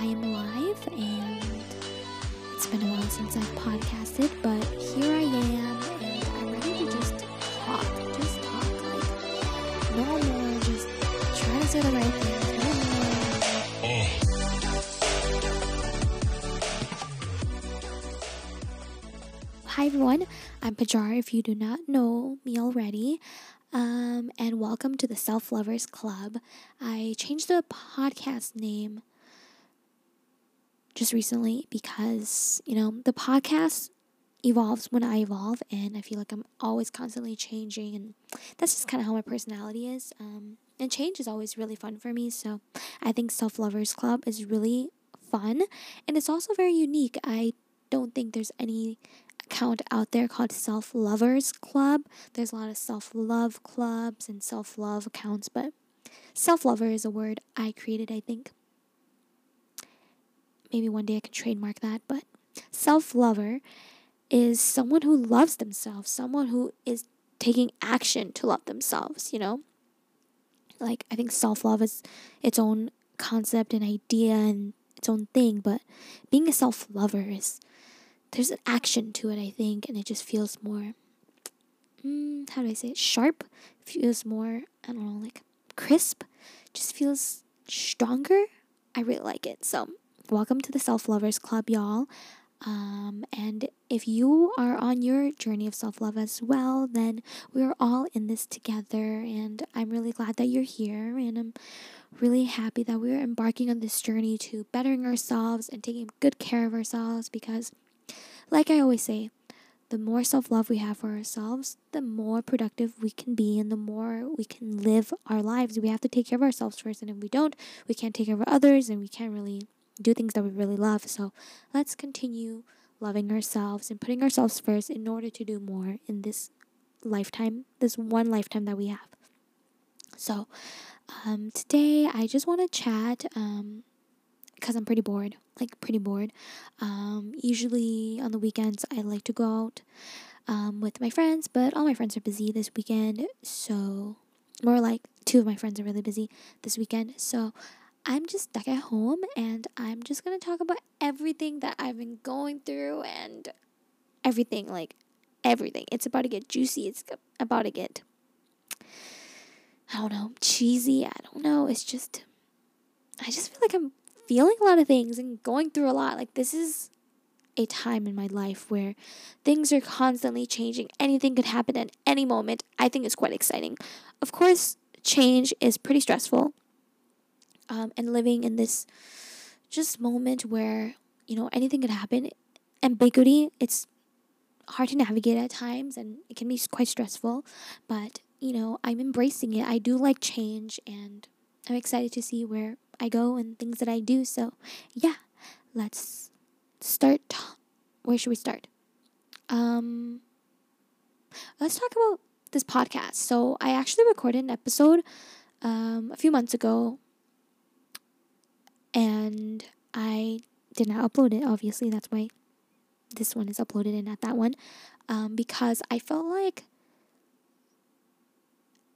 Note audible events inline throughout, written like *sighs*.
I am live and it's been a while since I've podcasted, but here I am and I'm ready to just talk. Just talk. Like, no more just try to say the right thing. Hi everyone, I'm Pajar if you do not know me already. Um, and welcome to the Self Lovers Club. I changed the podcast name just recently because, you know, the podcast evolves when I evolve, and I feel like I'm always constantly changing, and that's just kind of how my personality is. Um, and change is always really fun for me, so I think Self Lovers Club is really fun, and it's also very unique. I don't think there's any account out there called Self Lovers Club. There's a lot of self love clubs and self love accounts, but self lover is a word I created, I think. Maybe one day I can trademark that, but self lover is someone who loves themselves, someone who is taking action to love themselves, you know? Like, I think self love is its own concept and idea and its own thing, but being a self lover is there's an action to it, I think, and it just feels more. Mm, how do I say it? Sharp. Feels more. I don't know, like crisp. Just feels stronger. I really like it. So, welcome to the Self Lovers Club, y'all. Um, and if you are on your journey of self love as well, then we're all in this together. And I'm really glad that you're here. And I'm really happy that we're embarking on this journey to bettering ourselves and taking good care of ourselves because like I always say, the more self love we have for ourselves, the more productive we can be and the more we can live our lives. We have to take care of ourselves first, and if we don't, we can't take care of others and we can't really do things that we really love. So let's continue loving ourselves and putting ourselves first in order to do more in this lifetime, this one lifetime that we have. So um, today I just want to chat. Um, because I'm pretty bored, like pretty bored. Um, usually on the weekends, I like to go out um, with my friends, but all my friends are busy this weekend. So, more like two of my friends are really busy this weekend. So, I'm just stuck at home and I'm just going to talk about everything that I've been going through and everything like everything. It's about to get juicy. It's about to get, I don't know, cheesy. I don't know. It's just, I just feel like I'm feeling a lot of things and going through a lot. Like, this is a time in my life where things are constantly changing. Anything could happen at any moment. I think it's quite exciting. Of course, change is pretty stressful. Um, and living in this just moment where, you know, anything could happen. Ambiguity, it's hard to navigate at times and it can be quite stressful. But, you know, I'm embracing it. I do like change and I'm excited to see where I go and things that I do. So, yeah, let's start. Where should we start? Um, let's talk about this podcast. So, I actually recorded an episode um, a few months ago, and I did not upload it. Obviously, that's why this one is uploaded and not that one, um, because I felt like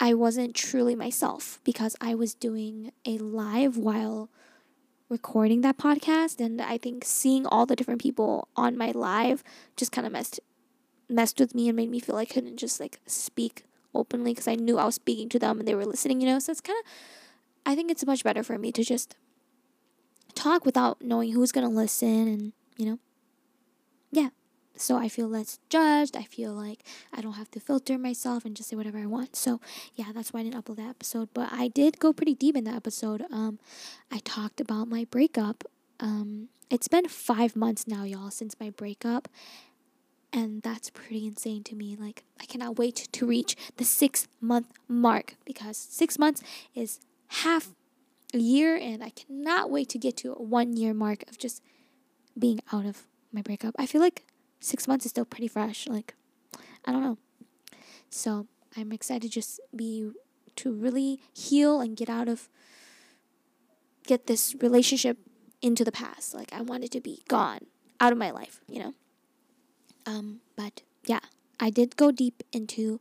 I wasn't truly myself because I was doing a live while recording that podcast and I think seeing all the different people on my live just kind of messed messed with me and made me feel like I couldn't just like speak openly because I knew I was speaking to them and they were listening, you know. So it's kind of I think it's much better for me to just talk without knowing who's going to listen and, you know. Yeah. So I feel less judged. I feel like I don't have to filter myself and just say whatever I want. So yeah, that's why I didn't upload that episode. But I did go pretty deep in that episode. Um, I talked about my breakup. Um, it's been five months now, y'all, since my breakup. And that's pretty insane to me. Like, I cannot wait to reach the six month mark because six months is half year, and I cannot wait to get to a one year mark of just being out of my breakup. I feel like six months is still pretty fresh. Like, I don't know. So I'm excited to just be to really heal and get out of get this relationship into the past. Like I want it to be gone out of my life, you know. Um, but yeah, I did go deep into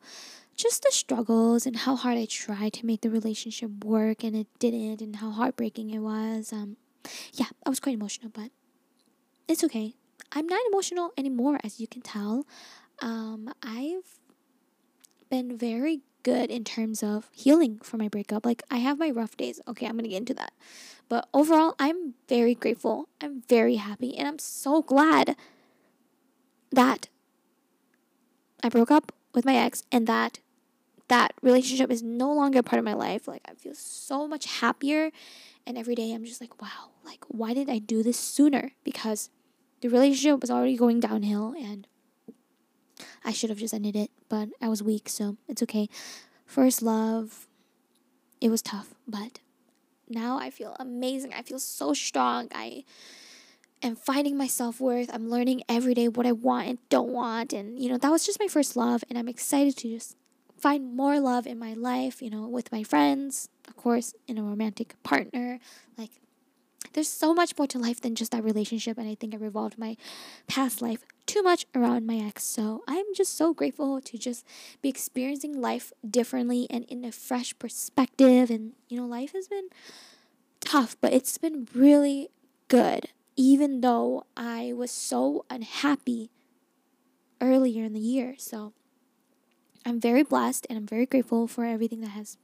just the struggles and how hard I tried to make the relationship work and it didn't and how heartbreaking it was. Um, yeah, I was quite emotional, but it's okay. I'm not emotional anymore, as you can tell. Um, I've been very good in terms of healing for my breakup. Like, I have my rough days. Okay, I'm gonna get into that. But overall, I'm very grateful. I'm very happy. And I'm so glad that I broke up with my ex and that that relationship is no longer part of my life. Like, I feel so much happier. And every day I'm just like, wow, like, why did I do this sooner? Because the relationship was already going downhill and I should have just ended it, but I was weak, so it's okay. First love, it was tough, but now I feel amazing. I feel so strong. I am finding my self worth. I'm learning every day what I want and don't want. And, you know, that was just my first love. And I'm excited to just find more love in my life, you know, with my friends, of course, in a romantic partner. Like, there's so much more to life than just that relationship. And I think I revolved my past life too much around my ex. So I'm just so grateful to just be experiencing life differently and in a fresh perspective. And, you know, life has been tough, but it's been really good, even though I was so unhappy earlier in the year. So I'm very blessed and I'm very grateful for everything that has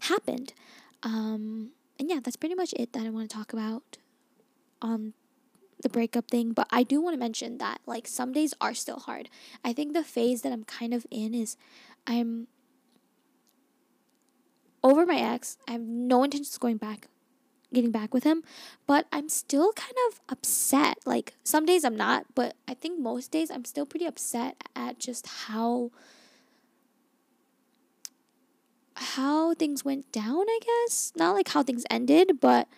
happened. Um, and yeah, that's pretty much it that I want to talk about on the breakup thing, but I do want to mention that like some days are still hard. I think the phase that I'm kind of in is I'm over my ex. I have no intentions of going back, getting back with him, but I'm still kind of upset. Like some days I'm not, but I think most days I'm still pretty upset at just how how things went down, I guess. Not like how things ended, but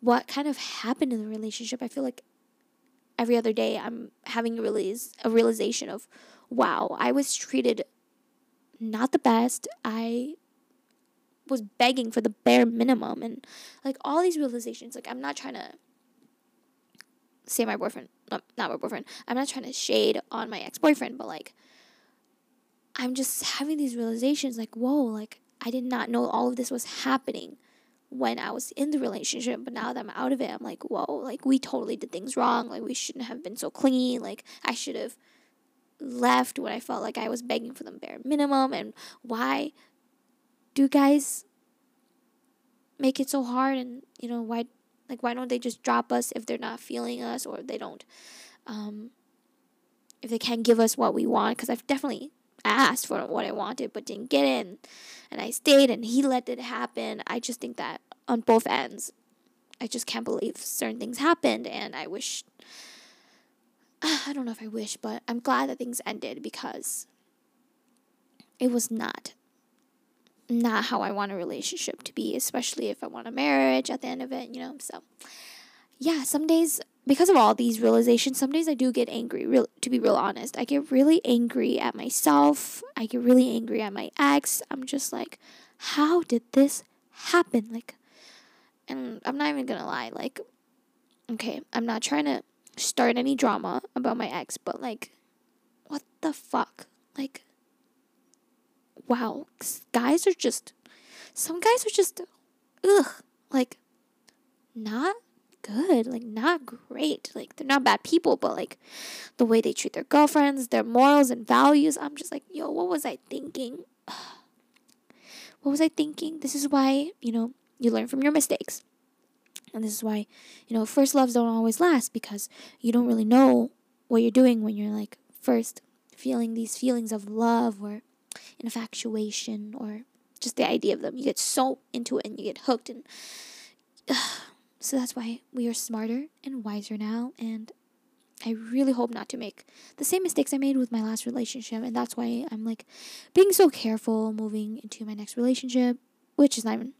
what kind of happened in the relationship. I feel like every other day I'm having a realize a realization of wow, I was treated not the best. I was begging for the bare minimum and like all these realizations like I'm not trying to say my boyfriend not, not my boyfriend. I'm not trying to shade on my ex-boyfriend, but like I'm just having these realizations like whoa, like I did not know all of this was happening when I was in the relationship, but now that I'm out of it, I'm like, whoa, like we totally did things wrong. Like we shouldn't have been so clingy. Like I should have left when I felt like I was begging for the bare minimum. And why do guys make it so hard? And you know why, like why don't they just drop us if they're not feeling us or they don't, um, if they can't give us what we want? Because I've definitely asked for what I wanted but didn't get it. And, and I stayed and he let it happen. I just think that on both ends, I just can't believe certain things happened. And I wish, *sighs* I don't know if I wish, but I'm glad that things ended because it was not not how I want a relationship to be, especially if I want a marriage at the end of it, you know. So, yeah, some days because of all these realizations, some days I do get angry, real to be real honest. I get really angry at myself. I get really angry at my ex. I'm just like, how did this happen? Like and I'm not even gonna lie, like okay, I'm not trying to start any drama about my ex, but like what the fuck? Like wow, guys are just some guys are just ugh, like not good, like not great. Like they're not bad people, but like the way they treat their girlfriends, their morals and values, I'm just like, yo, what was I thinking? *sighs* what was I thinking? This is why, you know, you learn from your mistakes. And this is why, you know, first loves don't always last because you don't really know what you're doing when you're like first feeling these feelings of love or infatuation or just the idea of them. You get so into it and you get hooked and uh, *sighs* so that's why we are smarter and wiser now. And I really hope not to make the same mistakes I made with my last relationship. And that's why I'm like being so careful moving into my next relationship, which is not even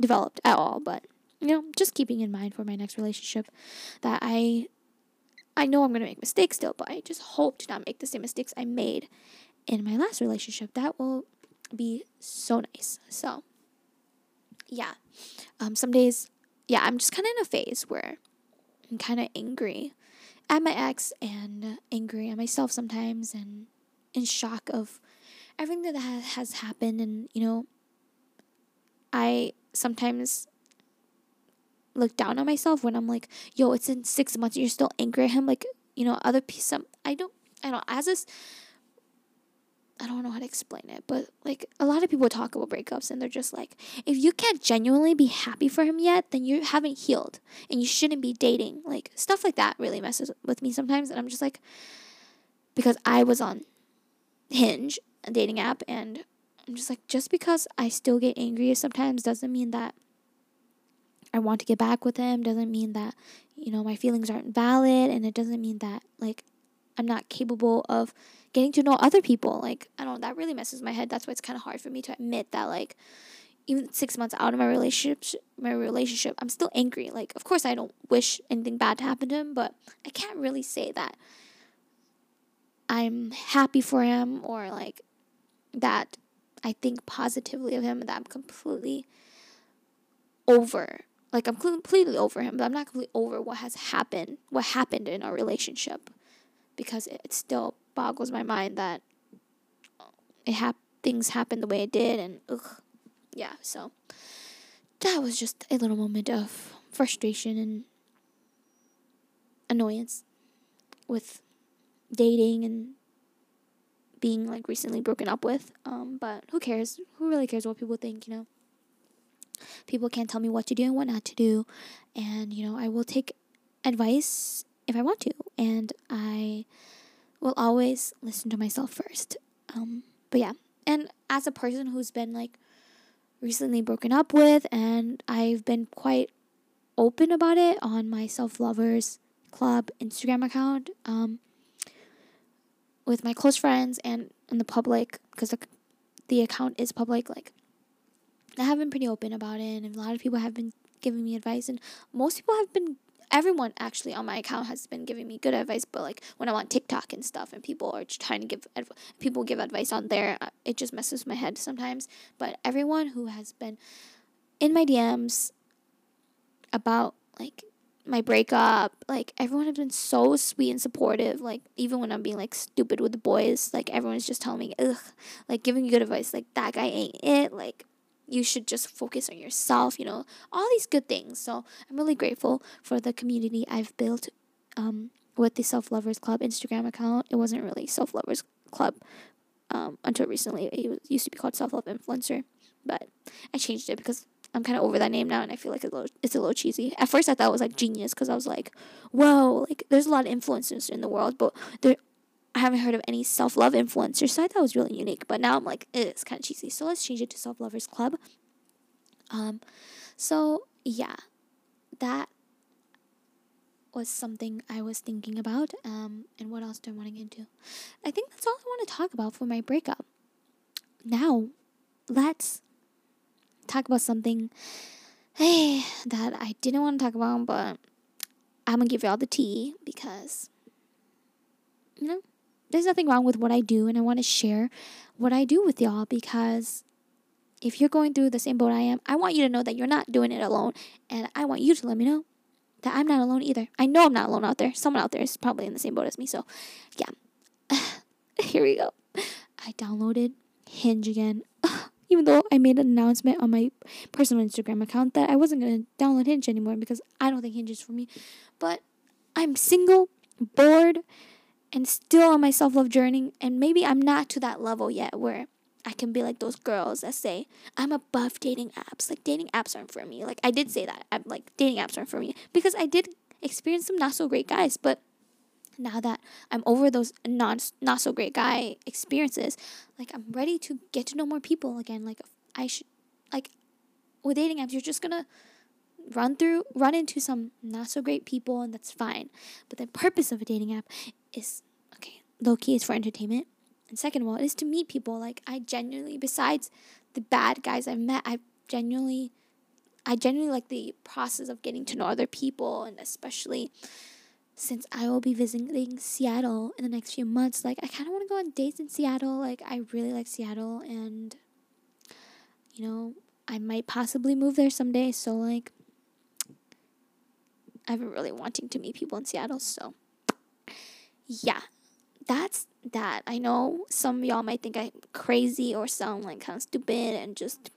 developed at all. But, you know, just keeping in mind for my next relationship that I. I know I'm going to make mistakes still, but I just hope to not make the same mistakes I made in my last relationship. That will be so nice. So, yeah. Um, some days yeah, I'm just kind of in a phase where I'm kind of angry at my ex and angry at myself sometimes and in shock of everything that has happened. And, you know, I sometimes look down on myself when I'm like, yo, it's in six months you're still angry at him. Like, you know, other people, I don't, I don't, as this, I don't know how to explain it, but like a lot of people talk about breakups and they're just like, if you can't genuinely be happy for him yet, then you haven't healed and you shouldn't be dating. Like stuff like that really messes with me sometimes. And I'm just like, because I was on Hinge, a dating app, and I'm just like, just because I still get angry sometimes doesn't mean that I want to get back with him, doesn't mean that, you know, my feelings aren't valid, and it doesn't mean that, like, I'm not capable of getting to know other people. Like, I don't that really messes my head. That's why it's kind of hard for me to admit that, like, even six months out of my relationship, my relationship, I'm still angry. Like, of course, I don't wish anything bad to happen to him, but I can't really say that I'm happy for him or like that I think positively of him. That I'm completely over like I'm completely over him, but I'm not completely over what has happened, what happened in our relationship, because it, still boggles my mind that it hap- things happened the way it did, and ugh, yeah. So that was just a little moment of frustration and annoyance with dating and being like recently broken up with. Um, but who cares? Who really cares what people think? You know people can't tell me what to do and what not to do. And, you know, I will take advice if I want to. And I will always listen to myself first. Um, but yeah. And as a person who's been like recently broken up with, and I've been quite open about it on my self lovers club Instagram account, um, with my close friends and in the public, because the, the account is public, like I have been pretty open about it, and a lot of people have been giving me advice, and most people have been. Everyone actually on my account has been giving me good advice, but like when I'm on TikTok and stuff, and people are trying to give adv- people give advice on there, uh, it just messes my head sometimes. But everyone who has been in my DMs about like my breakup. Like everyone has been so sweet and supportive. Like even when I'm being like stupid with the boys, like everyone's just telling me, ugh, like giving good advice. Like that guy ain't it. Like you should just focus on yourself, you know, all these good things. So I'm really grateful for the community I've built um, with the Self Lovers Club Instagram account. It wasn't really Self Lovers Club um, until recently. It used to be called Self Love Influencer, but I changed it because I'm kind of over that name now, and I feel like it's a little, it's a little cheesy. At first, I thought it was like genius because I was like, "Whoa!" Like, there's a lot of influencers in the world, but there I haven't heard of any self love influencers, so I thought it was really unique. But now I'm like, it's kind of cheesy. So let's change it to Self Lovers Club. Um, so yeah, that was something I was thinking about. Um, and what else do I want to get into? I think that's all I want to talk about for my breakup. Now, let's talk about something hey, *sighs* that I didn't want to talk about, but I'm gonna give y'all the tea because you know there's nothing wrong with what I do, and I want to share what I do with y'all because if you're going through the same boat I am, I want you to know that you're not doing it alone, and I want you to let me know that I'm not alone either. I know I'm not alone out there. Someone out there is probably in the same boat as me. So, yeah, *laughs* here we go. I downloaded Hinge again. *laughs* Even though I made an announcement on my personal Instagram account that I wasn't going to download Hinge anymore because I don't think Hinge is for me. But I'm single, bored, and still on my self love journey. And maybe I'm not to that level yet where I can be like those girls that say, I'm above dating apps. Like, dating apps aren't for me. Like, I did say that. I'm like, dating apps aren't for me. Because I did experience some not so great guys. But now that I'm over those non not so great guy experiences, like, I'm ready to get to know more people again. Like, I should, like, with dating apps, you're just gonna run through run into some not so great people and that's fine but the purpose of a dating app is okay, low key is for entertainment. And second of all, it is to meet people. Like I genuinely besides the bad guys I've met, I genuinely I genuinely like the process of getting to know other people and especially since I will be visiting Seattle in the next few months, like I kind of want to go on dates in Seattle. Like I really like Seattle and you know, I might possibly move there someday, so like I've been really wanting to meet people in Seattle, so yeah, that's that. I know some y'all might think I'm crazy or sound like kind of stupid and just,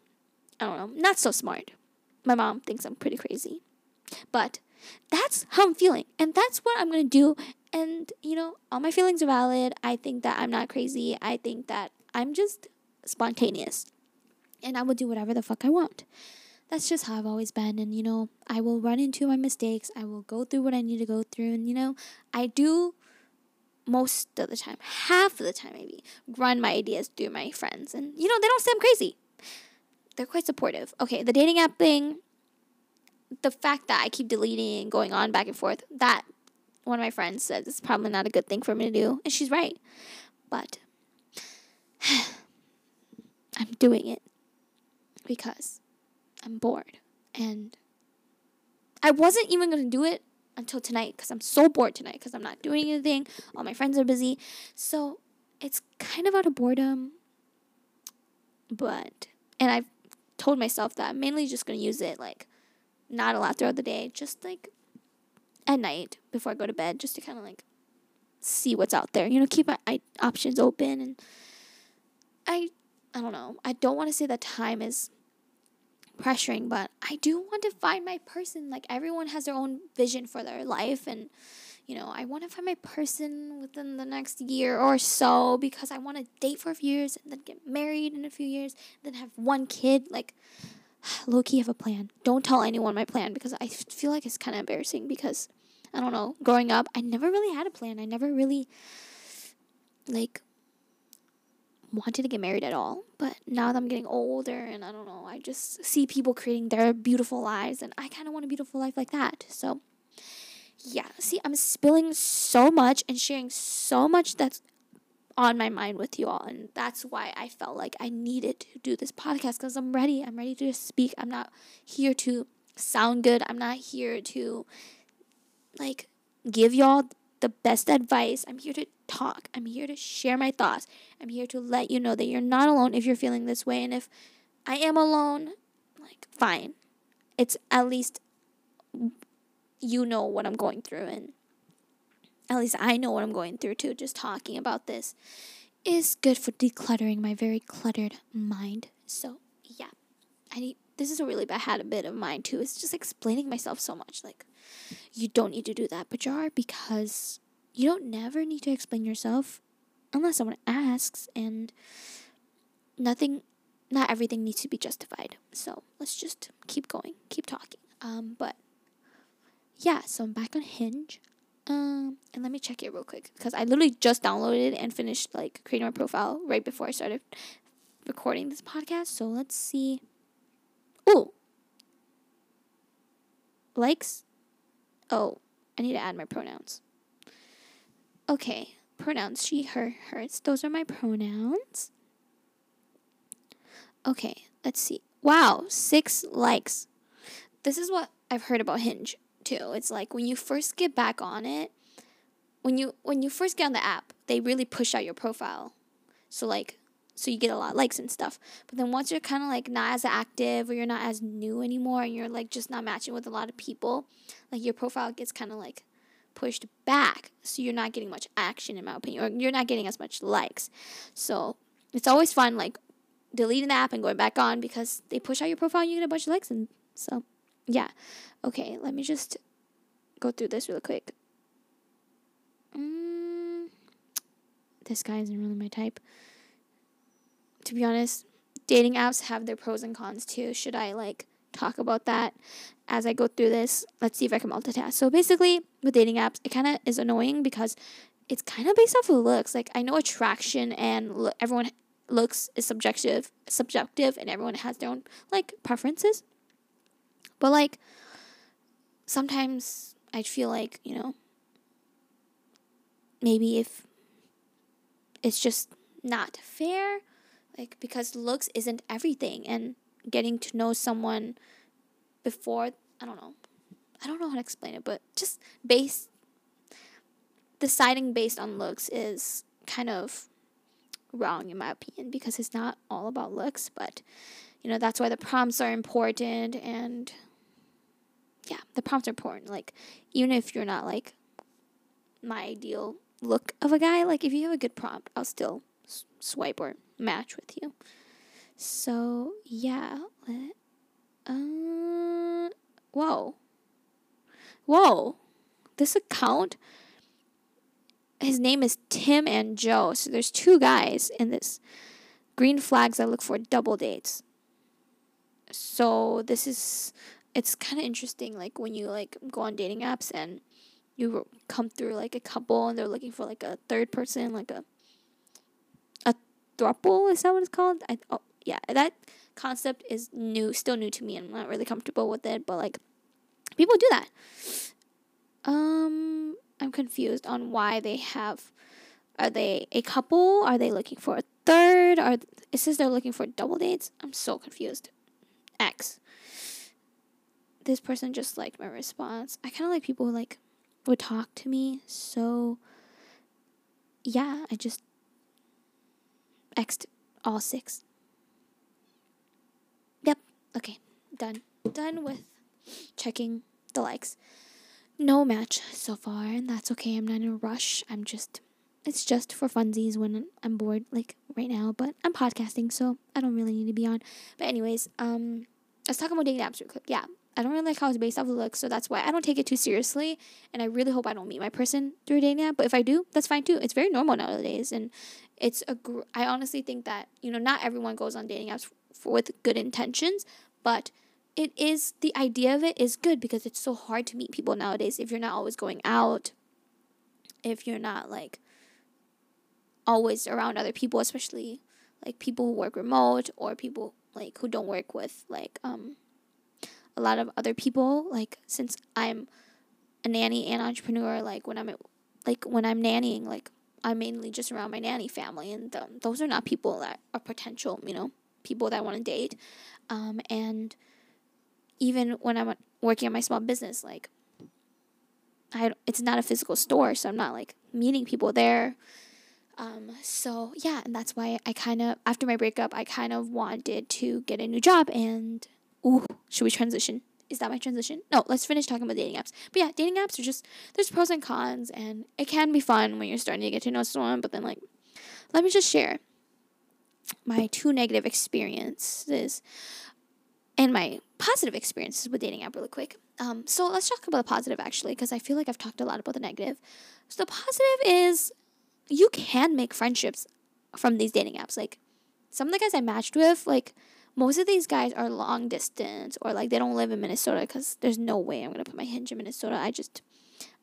I don't know, not so smart. My mom thinks I'm pretty crazy. But that's how I'm feeling. And that's what I'm going to do. And, you know, all my feelings are valid. I think that I'm not crazy. I think that I'm just spontaneous. And I will do whatever the fuck I want. That's just how I've always been. And, you know, I will run into my mistakes. I will go through what I need to go through. And, you know, I do most of the time, half of the time maybe, run my ideas through my friends. And, you know, they don't say I'm crazy. They're quite supportive. Okay, the dating app thing, the fact that I keep deleting and going on back and forth, that one of my friends says it's probably not a good thing for me to do. And she's right. But *sighs* I'm doing it because I'm bored. And I wasn't even going to do it until tonight because I'm so bored tonight because I'm not doing anything. All my friends are busy. So it's kind of out of boredom. But, and I've told myself that I'm mainly just going to use it like not a lot throughout the day, just like at night before I go to bed, just to kind of like see what's out there. You know, keep my options open. And I, I don't know. I don't want to say that time is pressuring, but I do want to find my person. Like everyone has their own vision for their life, and you know, I want to find my person within the next year or so because I want to date for a few years and then get married in a few years, then have one kid. Like, *sighs* low key have a plan. Don't tell anyone my plan because I feel like it's kind of embarrassing because I don't know. Growing up, I never really had a plan. I never really like wanted to get married at all. But now that I'm getting older and I don't know, I just see people creating their beautiful lives and I kind of want a beautiful life like that. So yeah, see, I'm spilling so much and sharing so much that's on my mind with you all. And that's why I felt like I needed to do this podcast because I'm ready. I'm ready to speak. I'm not here to sound good. I'm not here to like give y'all the best advice. I'm here to talk. I'm here to share my thoughts. I'm here to let you know that you're not alone if you're feeling this way. And if I am alone, like, fine. It's at least you know what I'm going through, and at least I know what I'm going through too. Just talking about this is good for decluttering my very cluttered mind. So yeah, I need. This is a really bad habit of mine too. It's just explaining myself so much. Like, you don't need to do that, but you are because you don't never need to explain yourself unless someone asks, and nothing, not everything needs to be justified. So let's just keep going, keep talking. Um, but yeah, so I'm back on Hinge. Um, and let me check it real quick because I literally just downloaded and finished like creating my profile right before I started recording this podcast. So let's see. Oh, likes. Oh, I need to add my pronouns. Okay, pronouns she, her, hers. Those are my pronouns. Okay, let's see. Wow, six likes. This is what I've heard about Hinge too. It's like when you first get back on it, when you when you first get on the app, they really push out your profile. So like so you get a lot of likes and stuff. But then once you're kind of like not as active or you're not as new anymore and you're like just not matching with a lot of people, like your profile gets kind of like pushed back. So you're not getting much action in my opinion or you're not getting as much likes. So it's always fun like deleting the app and going back on because they push out your profile you get a bunch of likes and so yeah. Okay, let me just go through this real quick. Mm, this guy isn't really my type. To be honest, dating apps have their pros and cons too. Should I like talk about that as I go through this? Let's see if I can multitask. So basically, with dating apps, it kind of is annoying because it's kind of based off of looks. Like I know attraction and lo- everyone looks is subjective, subjective, and everyone has their own like preferences. But like sometimes I feel like, you know, maybe if it's just not fair, like because looks isn't everything and getting to know someone before, I don't know. I don't know how to explain it, but just based deciding based on looks is kind of wrong in my opinion because it's not all about looks, but you know, that's why the prompts are important and yeah, the prompts are important. Like, even if you're not like my ideal look of a guy, like if you have a good prompt, I'll still s- swipe or match with you. So yeah, let, uh, whoa, whoa, this account his name is Tim and Joe. So there's two guys in this green flags I look for double dates. So this is it's kind of interesting like when you like go on dating apps and you come through like a couple and they're looking for like a third person like a a throuple is that what it's called? I oh yeah, that concept is new, still new to me. I'm not really comfortable with it, but like people do that. Um I'm confused on why they have. Are they a couple? Are they looking for a third? Are it says they're looking for double dates? I'm so confused. X. This person just liked my response. I kind of like people who like would talk to me. So yeah, I just X'd all six. Okay. Done. Done with checking the likes no match so far, and that's okay. I'm not in a rush. I'm just, it's just for funsies when I'm bored, like right now. But I'm podcasting, so I don't really need to be on. But anyways, um, let's talk about dating apps real quick. Yeah, I don't really like how it's based off of looks, so that's why I don't take it too seriously. And I really hope I don't meet my person through a dating app. But if I do, that's fine too. It's very normal nowadays, and it's a. Gr- I honestly think that you know not everyone goes on dating apps with good intentions, but it is the idea of it is good because it's so hard to meet people nowadays if you're not always going out if you're not like always around other people especially like people who work remote or people like who don't work with like um a lot of other people. Like since I'm a nanny and entrepreneur like when I'm at, like when I'm nannying like I'm mainly just around my nanny family and um, those are not people that are potential you know people that I want to date um and even when I'm working on my small business, like I it's not a physical store, so I'm not like meeting people there. Um, so yeah, and that's why I kind of after my breakup, I kind of wanted to get a new job. And ooh, should we transition? Is that my transition? No, let's finish talking about dating apps. But yeah, dating apps are just there's pros and cons, and it can be fun when you're starting to get to know someone. But then like, let me just share my two negative experiences and my positive experiences with dating app really quick. Um, so let's talk about the positive actually, because I feel like I've talked a lot about the negative. So the positive is you can make friendships from these dating apps. Like some of the guys I matched with, like most of these guys are long distance or like they don't live in Minnesota because there's no way I'm gonna put my hinge in Minnesota. I just,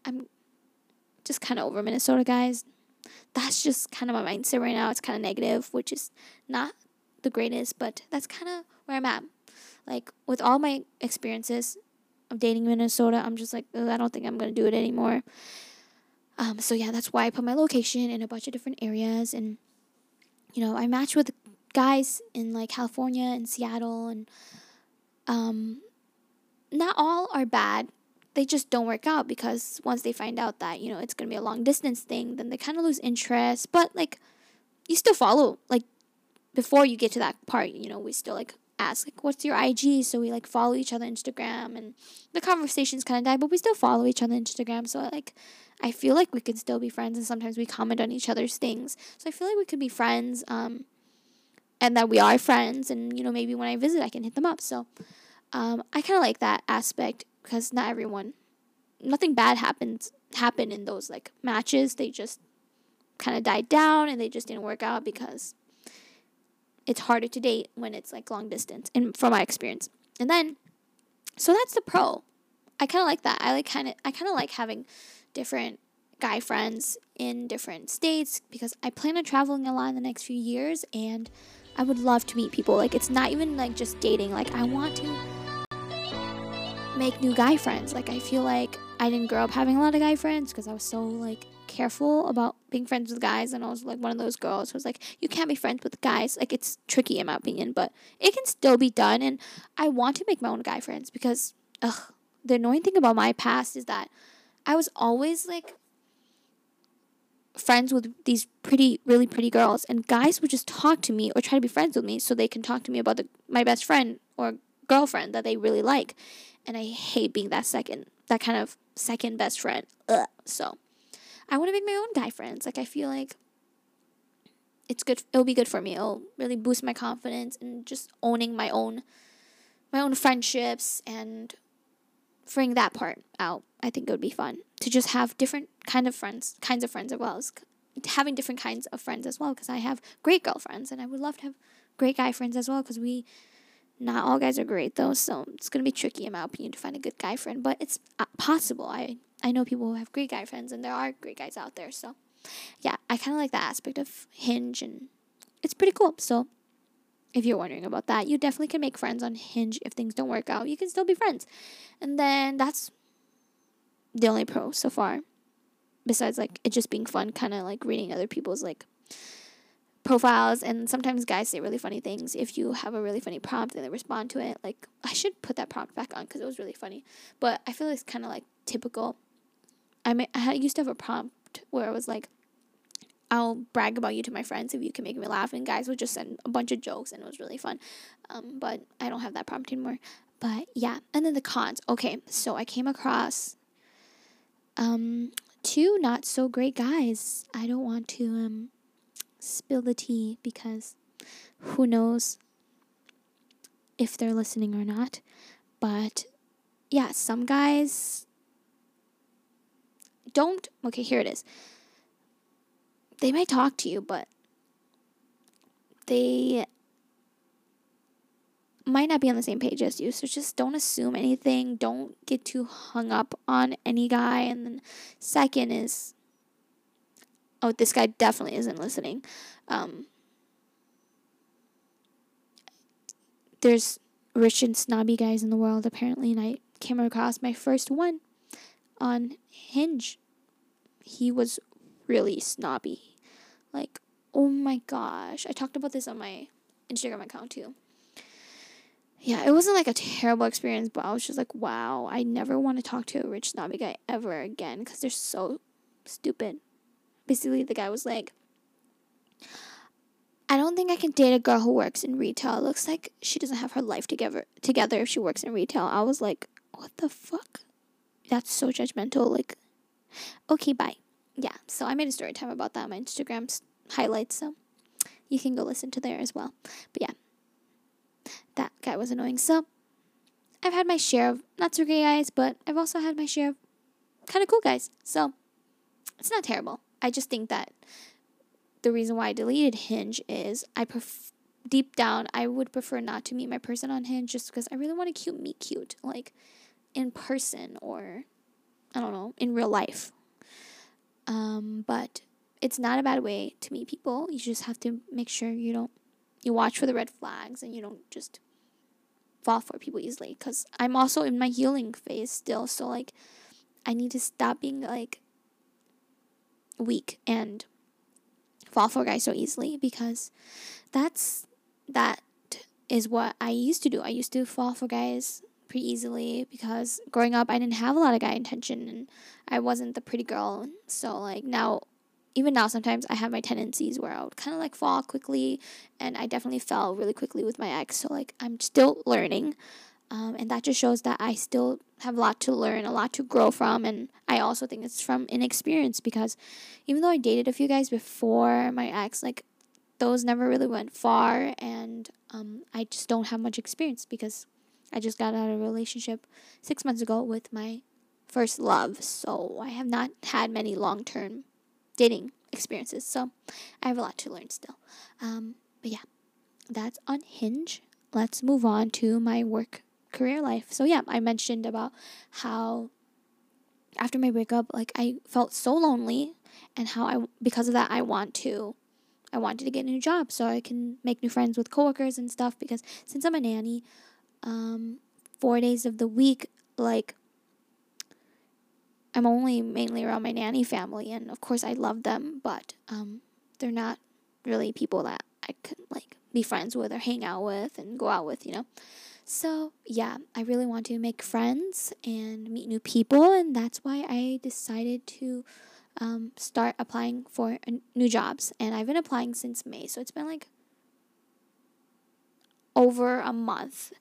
I'm just kind of over Minnesota guys. That's just kind of my mindset right now. It's kind of negative, which is not the greatest, but that's kind of where I'm at like with all my experiences of dating Minnesota, I'm just like, I don't think I'm gonna do it anymore. Um, so yeah, that's why I put my location in a bunch of different areas, and you know, I match with guys in like California and Seattle, and um, not all are bad. They just don't work out because once they find out that you know it's gonna be a long distance thing, then they kind of lose interest. But like, you still follow like before you get to that part. You know, we still like ask like what's your IG so we like follow each other Instagram and the conversations kind of die but we still follow each other Instagram so like I feel like we can still be friends and sometimes we comment on each other's things so I feel like we could be friends um and that we are friends and you know maybe when I visit I can hit them up so um I kind of like that aspect because not everyone nothing bad happens happen in those like matches. They just kind of died down and they just didn't work out because it's harder to date when it's like long distance and from my experience. And then so that's the pro. I kind of like that. I like kind of i kind of like having different guy friends in different states because i plan on traveling a lot in the next few years and i would love to meet people. Like it's not even like just dating. Like i want to make new guy friends. Like i feel like i didn't grow up having a lot of guy friends because i was so like careful about being friends with guys and I was like one of those girls who was like you can't be friends with guys. Like it's tricky in my opinion but it can still be done and I want to make my own guy friends because ugh the annoying thing about my past is that I was always like friends with these pretty really pretty girls and guys would just talk to me or try to be friends with me so they can talk to me about the, my best friend or girlfriend that they really like and I hate being that second that kind of second best friend Ugh. so I want to make my own guy friends. Like I feel like it's good. It'll be good for me. It'll really boost my confidence and just owning my own, my own friendships and figuring that part out. I think it would be fun to just have different kind of friends, kinds of friends as well as having different kinds of friends as well. Because I have great girlfriends, and I would love to have great guy friends as well. Because we, not all guys are great though, so it's gonna be tricky in my opinion to find a good guy friend. But it's uh, possible. I I know people who have great guy friends, and there are great guys out there. So yeah, I kind of like that aspect of Hinge, and it's pretty cool. So if you're wondering about that, you definitely can make friends on Hinge if things don't work out. You can still be friends. And then that's the only pro so far. Besides like it just being fun, kind of like reading other people's like profiles and sometimes guys say really funny things if you have a really funny prompt and they respond to it like i should put that prompt back on because it was really funny but i feel it's kind of like typical i mean i used to have a prompt where it was like I'll brag about you to my friends if you can make me laugh. And guys would just send a bunch of jokes, and it was really fun. Um, but I don't have that prompt anymore. But yeah, and then the cons. Okay, so I came across um, two not so great guys. I don't want to um, spill the tea because who knows if they're listening or not. But yeah, some guys don't. Okay, here it is they might talk to you, but they might not be on the same page as you. So just don't assume anything. Don't get too hung up on any guy. And then second is oh, this guy definitely isn't listening. Um, there's rich and snobby guys in the world apparently, and I came across my first one on Hinge. He was really snobby. Like, oh my gosh. I talked about this on my Instagram account too. Yeah, it wasn't like a terrible experience, but I was just like, wow, I never want to talk to a rich snobby guy ever again because they're so stupid. Basically, the guy was like, I don't think I can date a girl who works in retail. It looks like she doesn't have her life together together if she works in retail. I was like, what the fuck? That's so judgmental. Like, okay, bye yeah, so I made a story time about that on my Instagram highlights, so you can go listen to there as well. But yeah, that guy was annoying. So I've had my share of not so great guys, but I've also had my share of kind of cool guys. So it's not terrible. I just think that the reason why I deleted Hinge is I pref- deep down I would prefer not to meet my person on Hinge just because I really want to cute meet cute like in person or I don't know in real life. Um, but it's not a bad way to meet people. You just have to make sure you don't you watch for the red flags and you don't just fall for people easily cuz I'm also in my healing phase still, so like I need to stop being like weak and fall for guys so easily because that's that is what I used to do. I used to fall for guys pretty easily because growing up I didn't have a lot of guy intention and I wasn't the pretty girl. So like now even now sometimes I have my tendencies where I would kind of like fall quickly and I definitely fell really quickly with my ex. So like I'm still learning. Um, and that just shows that I still have a lot to learn, a lot to grow from, and I also think it's from inexperience because even though I dated a few guys before my ex, like those never really went far, and um, I just don't have much experience because I just got out of a relationship six months ago with my first love, so I have not had many long term dating experiences, so I have a lot to learn still. Um, but yeah, that's on Hinge. Let's move on to my work career life. So yeah, I mentioned about how after my breakup, like I felt so lonely, and how I because of that I want to I wanted to get a new job so I can make new friends with coworkers and stuff because since I'm a nanny, um, four days of the week, like I'm only mainly around my nanny family, and of course I love them, but um, they're not really people that I could like be friends with or hang out with and go out with, you know. So yeah, I really want to make friends and meet new people, and that's why I decided to um, start applying for new jobs. And I've been applying since May, so it's been like over a month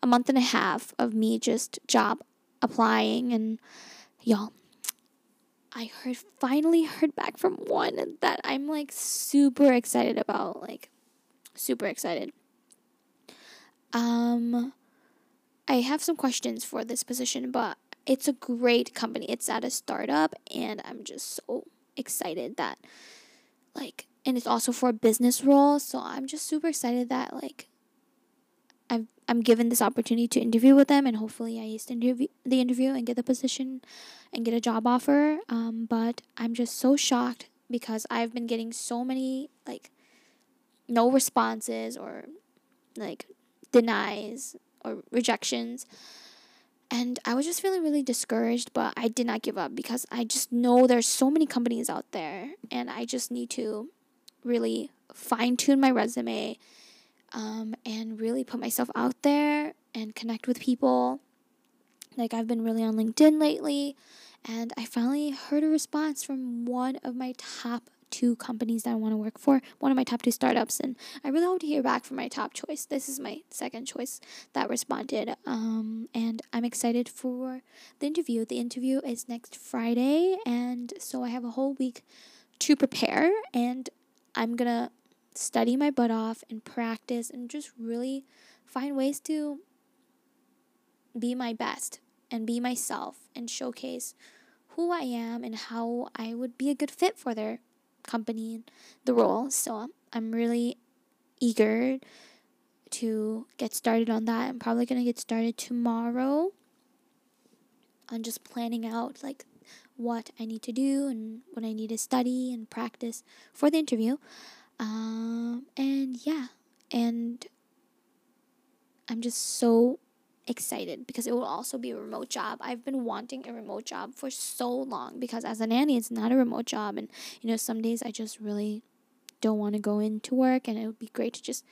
a month and a half of me just job applying and y'all I heard finally heard back from one that I'm like super excited about like super excited um I have some questions for this position but it's a great company. It's at a startup, and I'm just so excited that, like, and it's also for a business role. So I'm just super excited that, like, I've, I'm given this opportunity to interview with them, and hopefully I the interview, the interview and get the position and get a job offer. Um, but I'm just so shocked because I've been getting so many, like, no responses or, like, denies or rejections. And I was just feeling really discouraged, but I did not give up because I just know there's so many companies out there and I just need to really fine tune my resume um, and really put myself out there and connect with people. Like I've been really on LinkedIn lately and I finally heard a response from one of my top two companies that I want to work for, one of my top two startups, and I really hope to hear back from my top choice. This is my second choice that responded, um, and I'm excited for the interview. The interview is next Friday, and so I have a whole week to prepare, and I'm gonna study my butt off and practice and just really find ways to be my best and be myself and showcase who I am and how I would be a good fit for their company and the role. So I'm really eager to get started on that. I'm probably going to get started tomorrow on just planning out like what I need to do and what I need to study and practice for the interview. Um, and yeah, and I'm just so excited because it will also be a remote job. I've been wanting a remote job for so long because as a nanny, it's not a remote job. And, you know, some days I just really don't want to go into work and it would be great to just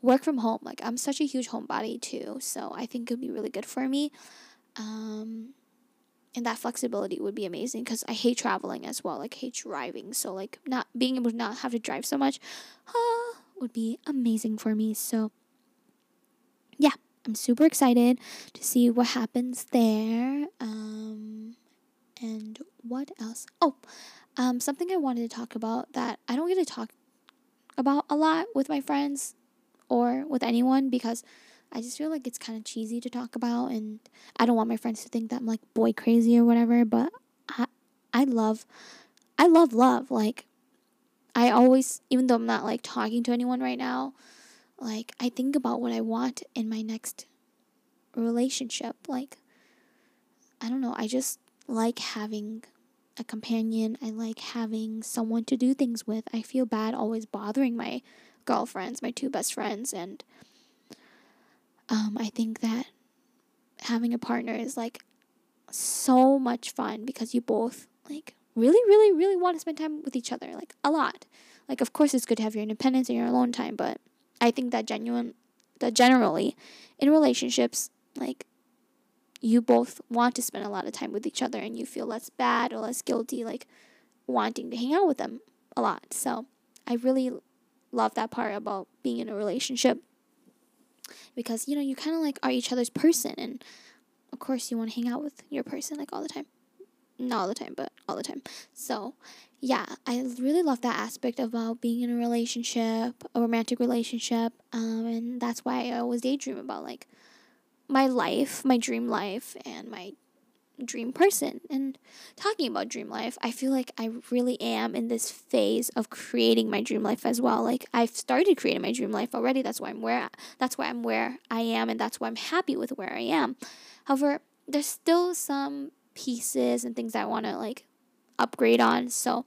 work from home. Like, I'm such a huge homebody too. So I think it would be really good for me. Um, and that flexibility would be amazing because I hate traveling as well. Like, hate driving. So, like, not being able to not have to drive so much would be amazing for me. So. I'm super excited to see what happens there. Um, and what else? Oh, um, something I wanted to talk about that I don't get to talk about a lot with my friends or with anyone because I just feel like it's kind of cheesy to talk about, and I don't want my friends to think that I'm like boy crazy or whatever. But I, I love, I love love. Like, I always, even though I'm not like talking to anyone right now, like I think about what I want in my next relationship. Like I don't know, I just like having a companion. I like having someone to do things with. I feel bad always bothering my girlfriends, my two best friends and um I think that having a partner is like so much fun because you both like really really really want to spend time with each other like a lot. Like of course it's good to have your independence and your alone time, but I think that genuine that generally in relationships like you both want to spend a lot of time with each other and you feel less bad or less guilty like wanting to hang out with them a lot. So, I really love that part about being in a relationship because you know, you kind of like are each other's person and of course you want to hang out with your person like all the time. Not all the time, but all the time. So, yeah, I really love that aspect about being in a relationship, a romantic relationship. Um, and that's why I always daydream about like my life, my dream life, and my dream person. And talking about dream life, I feel like I really am in this phase of creating my dream life as well. Like I've started creating my dream life already. That's why I'm where that's why I'm where I am and that's why I'm happy with where I am. However, there's still some pieces and things I want to like upgrade on. So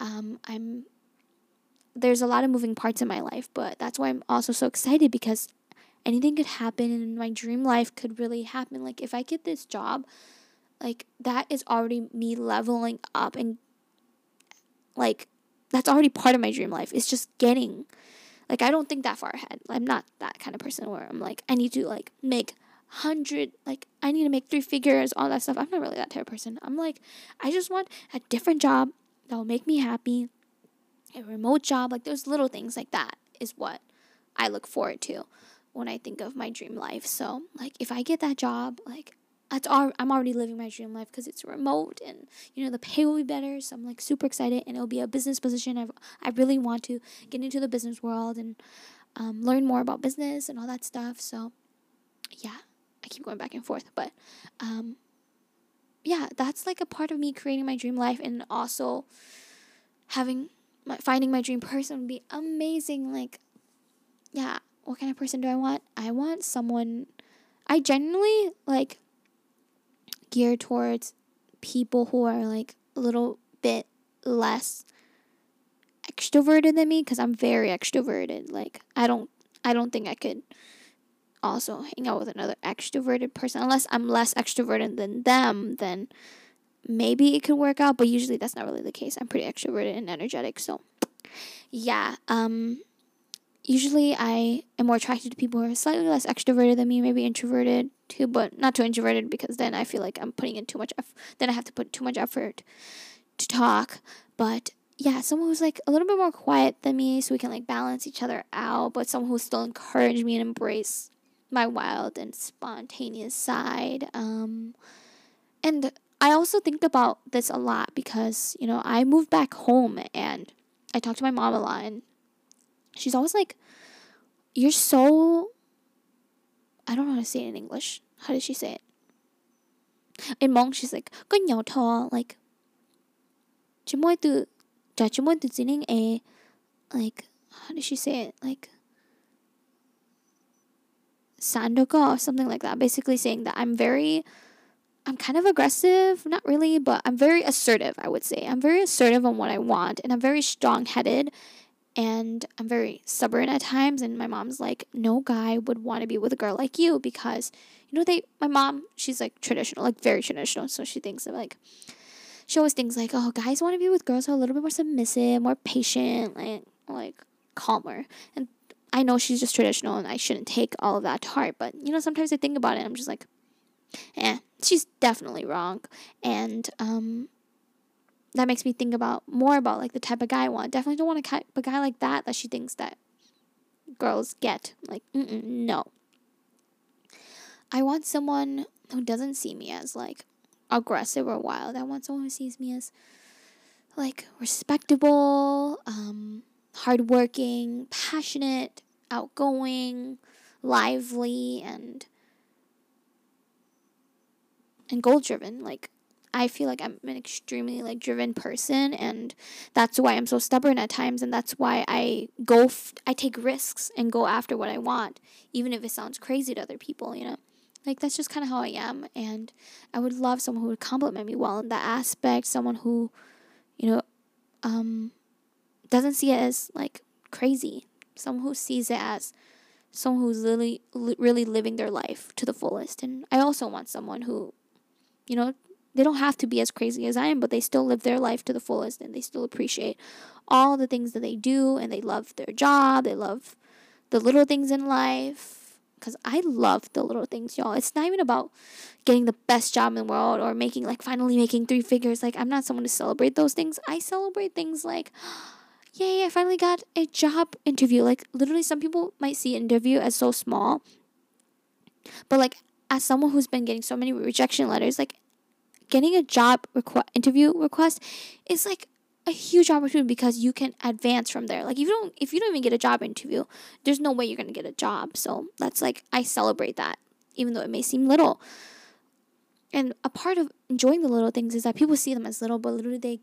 um, I'm there's a lot of moving parts in my life, but that's why I'm also so excited because anything could happen and my dream life could really happen. Like if I get this job, like that is already me leveling up and like that's already part of my dream life. It's just getting like I don't think that far ahead. I'm not that kind of person where I'm like I need to like make hundred like I need to make three figures, all that stuff. I'm not really that type of person. I'm like I just want a different job that will make me happy. A remote job, like those little things like that is what I look forward to when I think of my dream life. So, like if I get that job, like that's all I'm already living my dream life because it's remote and you know the pay will be better. So I'm like super excited and it'll be a business position. I I really want to get into the business world and um, learn more about business and all that stuff. So yeah, keep going back and forth, but um, yeah, that's like a part of me creating my dream life and also having my, finding my dream person would be amazing. Like, yeah, what kind of person do I want? I want someone I genuinely like geared towards people who are like a little bit less extroverted than me because I'm very extroverted. Like I don't I don't think I could also hang out with another extroverted person unless I'm less extroverted than them, then maybe it could work out, but usually that's not really the case. I'm pretty extroverted and energetic, so yeah. Um usually I am more attracted to people who are slightly less extroverted than me, maybe introverted too, but not too introverted because then I feel like I'm putting in too much effort. Then I have to put too much effort to talk. But yeah, someone who's like a little bit more quiet than me so we can like balance each other out, but someone who still encourage me and embrace my wild and spontaneous side. Um, and I also think about this a lot because, you know, I moved back home and I talked to my mom a lot and she's always like, You're so. I don't know how to say it in English. How does she say it? In Hmong, she's like, like. Like, how does she say it? Like. Sandoka or something like that. Basically saying that I'm very. I'm kind of aggressive, not really, but I'm very assertive, I would say. I'm very assertive on what I want, and I'm very strong headed and I'm very stubborn at times and my mom's like no guy would want to be with a girl like you because you know they my mom she's like traditional like very traditional so she thinks of like she always thinks like oh guys want to be with girls who are a little bit more submissive more patient like like calmer and I know she's just traditional and I shouldn't take all of that to heart but you know sometimes I think about it I'm just like eh she's definitely wrong and um that makes me think about more about like the type of guy I want. Definitely don't want a, type guy like that that she thinks that girls get. Like, no. I want someone who doesn't see me as like aggressive or wild. I want someone who sees me as like respectable, um, hardworking, passionate, outgoing, lively, and and goal driven. Like I feel like I'm an extremely like driven person and that's why I'm so stubborn at times and that's why I go f- I take risks and go after what I want even if it sounds crazy to other people, you know. Like that's just kind of how I am and I would love someone who would complement me well in that aspect, someone who you know um doesn't see it as like crazy, someone who sees it as someone who's really really living their life to the fullest and I also want someone who you know they don't have to be as crazy as I am, but they still live their life to the fullest and they still appreciate all the things that they do and they love their job. They love the little things in life. Because I love the little things, y'all. It's not even about getting the best job in the world or making, like, finally making three figures. Like, I'm not someone to celebrate those things. I celebrate things like, yay, I finally got a job interview. Like, literally, some people might see interview as so small. But, like, as someone who's been getting so many rejection letters, like, getting a job requ- interview request is like a huge opportunity because you can advance from there. Like if you don't if you don't even get a job interview, there's no way you're going to get a job. So that's like I celebrate that even though it may seem little. And a part of enjoying the little things is that people see them as little, but literally they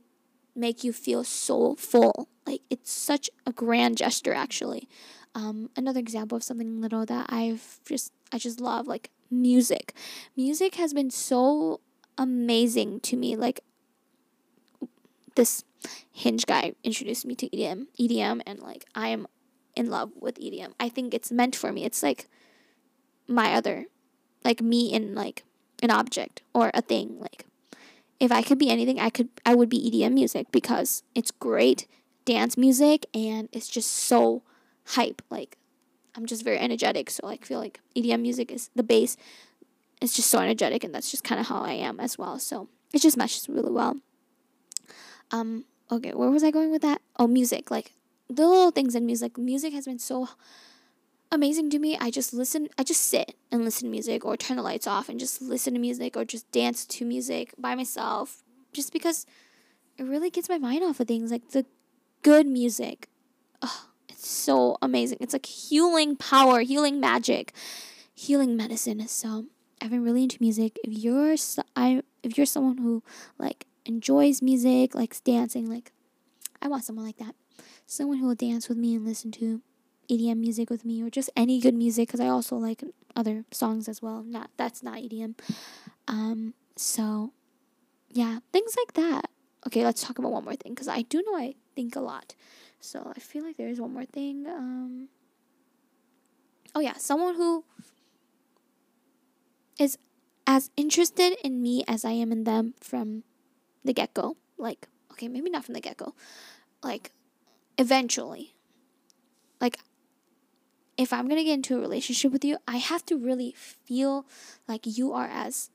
make you feel so full. Like it's such a grand gesture actually. Um, another example of something little that I've just I just love like music. Music has been so amazing to me. Like this hinge guy introduced me to EDM, EDM, and like I am in love with EDM. I think it's meant for me. It's like my other, like me in like an object or a thing. Like if I could be anything, I could I would be EDM music because it's great dance music and it's just so hype. Like I'm just very energetic, so I feel like EDM music is the base. it's just so energetic and that's just kind of how I am as well. So it just meshes really well. Um, okay, where was I going with that? Oh, music. Like the little things in music. Music has been so amazing to me. I just listen, I just sit and listen to music or turn the lights off and just listen to music or just dance to music by myself just because it really gets my mind off of things like the good music. Oh, it's so amazing. It's like healing power, healing magic, healing medicine. So I've been really into music. If you're, I if you're someone who like enjoys music, likes dancing, like I want someone like that. Someone who will dance with me and listen to EDM music with me or just any good music because I also like other songs as well. Not that's not EDM. Um so yeah, things like that. Okay, let's talk about one more thing because I do know I think a lot. So I feel like there is one more thing. Um Oh yeah, someone who is as interested in me as I am in them from the get go. Like, okay, maybe not from the get go. Like, eventually. Like, if I'm gonna get into a relationship with you, I have to really feel like you are as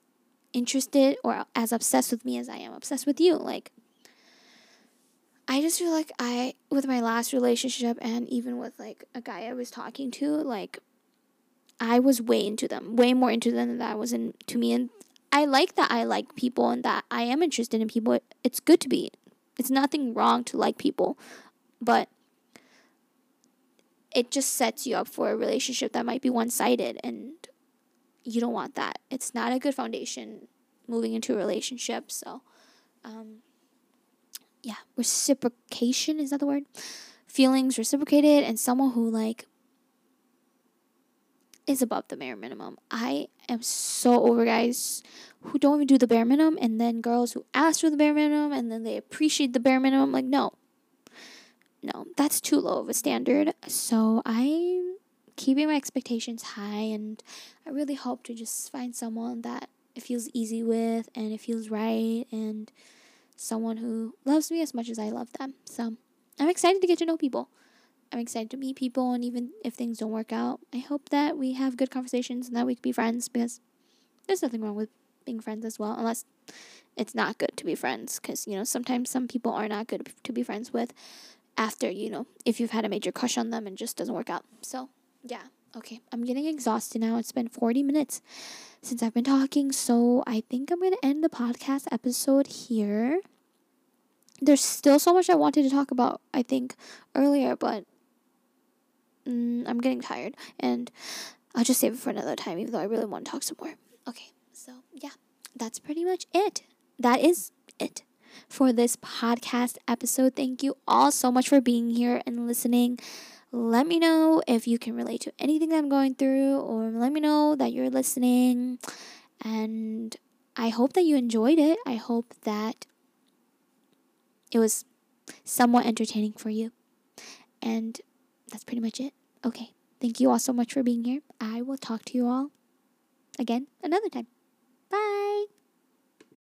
interested or as obsessed with me as I am obsessed with you. Like, I just feel like I, with my last relationship and even with like a guy I was talking to, like, I was way into them, way more into them than that I was into me. And I like that I like people and that I am interested in people. It's good to be. It's nothing wrong to like people, but it just sets you up for a relationship that might be one sided and you don't want that. It's not a good foundation moving into a relationship. So, um, yeah, reciprocation is that the word? Feelings reciprocated and someone who like is above the bare minimum. I am so over guys who don't even do the bare minimum and then girls who ask for the bare minimum and then they appreciate the bare minimum. Like, no. No, that's too low of a standard. So I'm keeping my expectations high and I really hope to just find someone that it feels easy with and it feels right and someone who loves me as much as I love them. So I'm excited to get to know people. I'm excited to meet people, and even if things don't work out, I hope that we have good conversations and that we can be friends because there's nothing wrong with being friends as well, unless it's not good to be friends. Because, you know, sometimes some people are not good to be friends with after, you know, if you've had a major crush on them and just doesn't work out. So, yeah. Okay, I'm getting exhausted now. It's been 40 minutes since I've been talking, so I think I'm going to end the podcast episode here. There's still so much I wanted to talk about, I think, earlier, but mm, I'm getting tired, and I'll just save it for another time, even though I really want to talk some more. Okay, so yeah, that's pretty much it. That is it for this podcast episode. Thank you all so much for being here and listening. Let me know if you can relate to anything I'm going through, or let me know that you're listening. And I hope that you enjoyed it. I hope that it was somewhat entertaining for you. And that's pretty much it. Okay. Thank you all so much for being here. I will talk to you all again another time. Bye.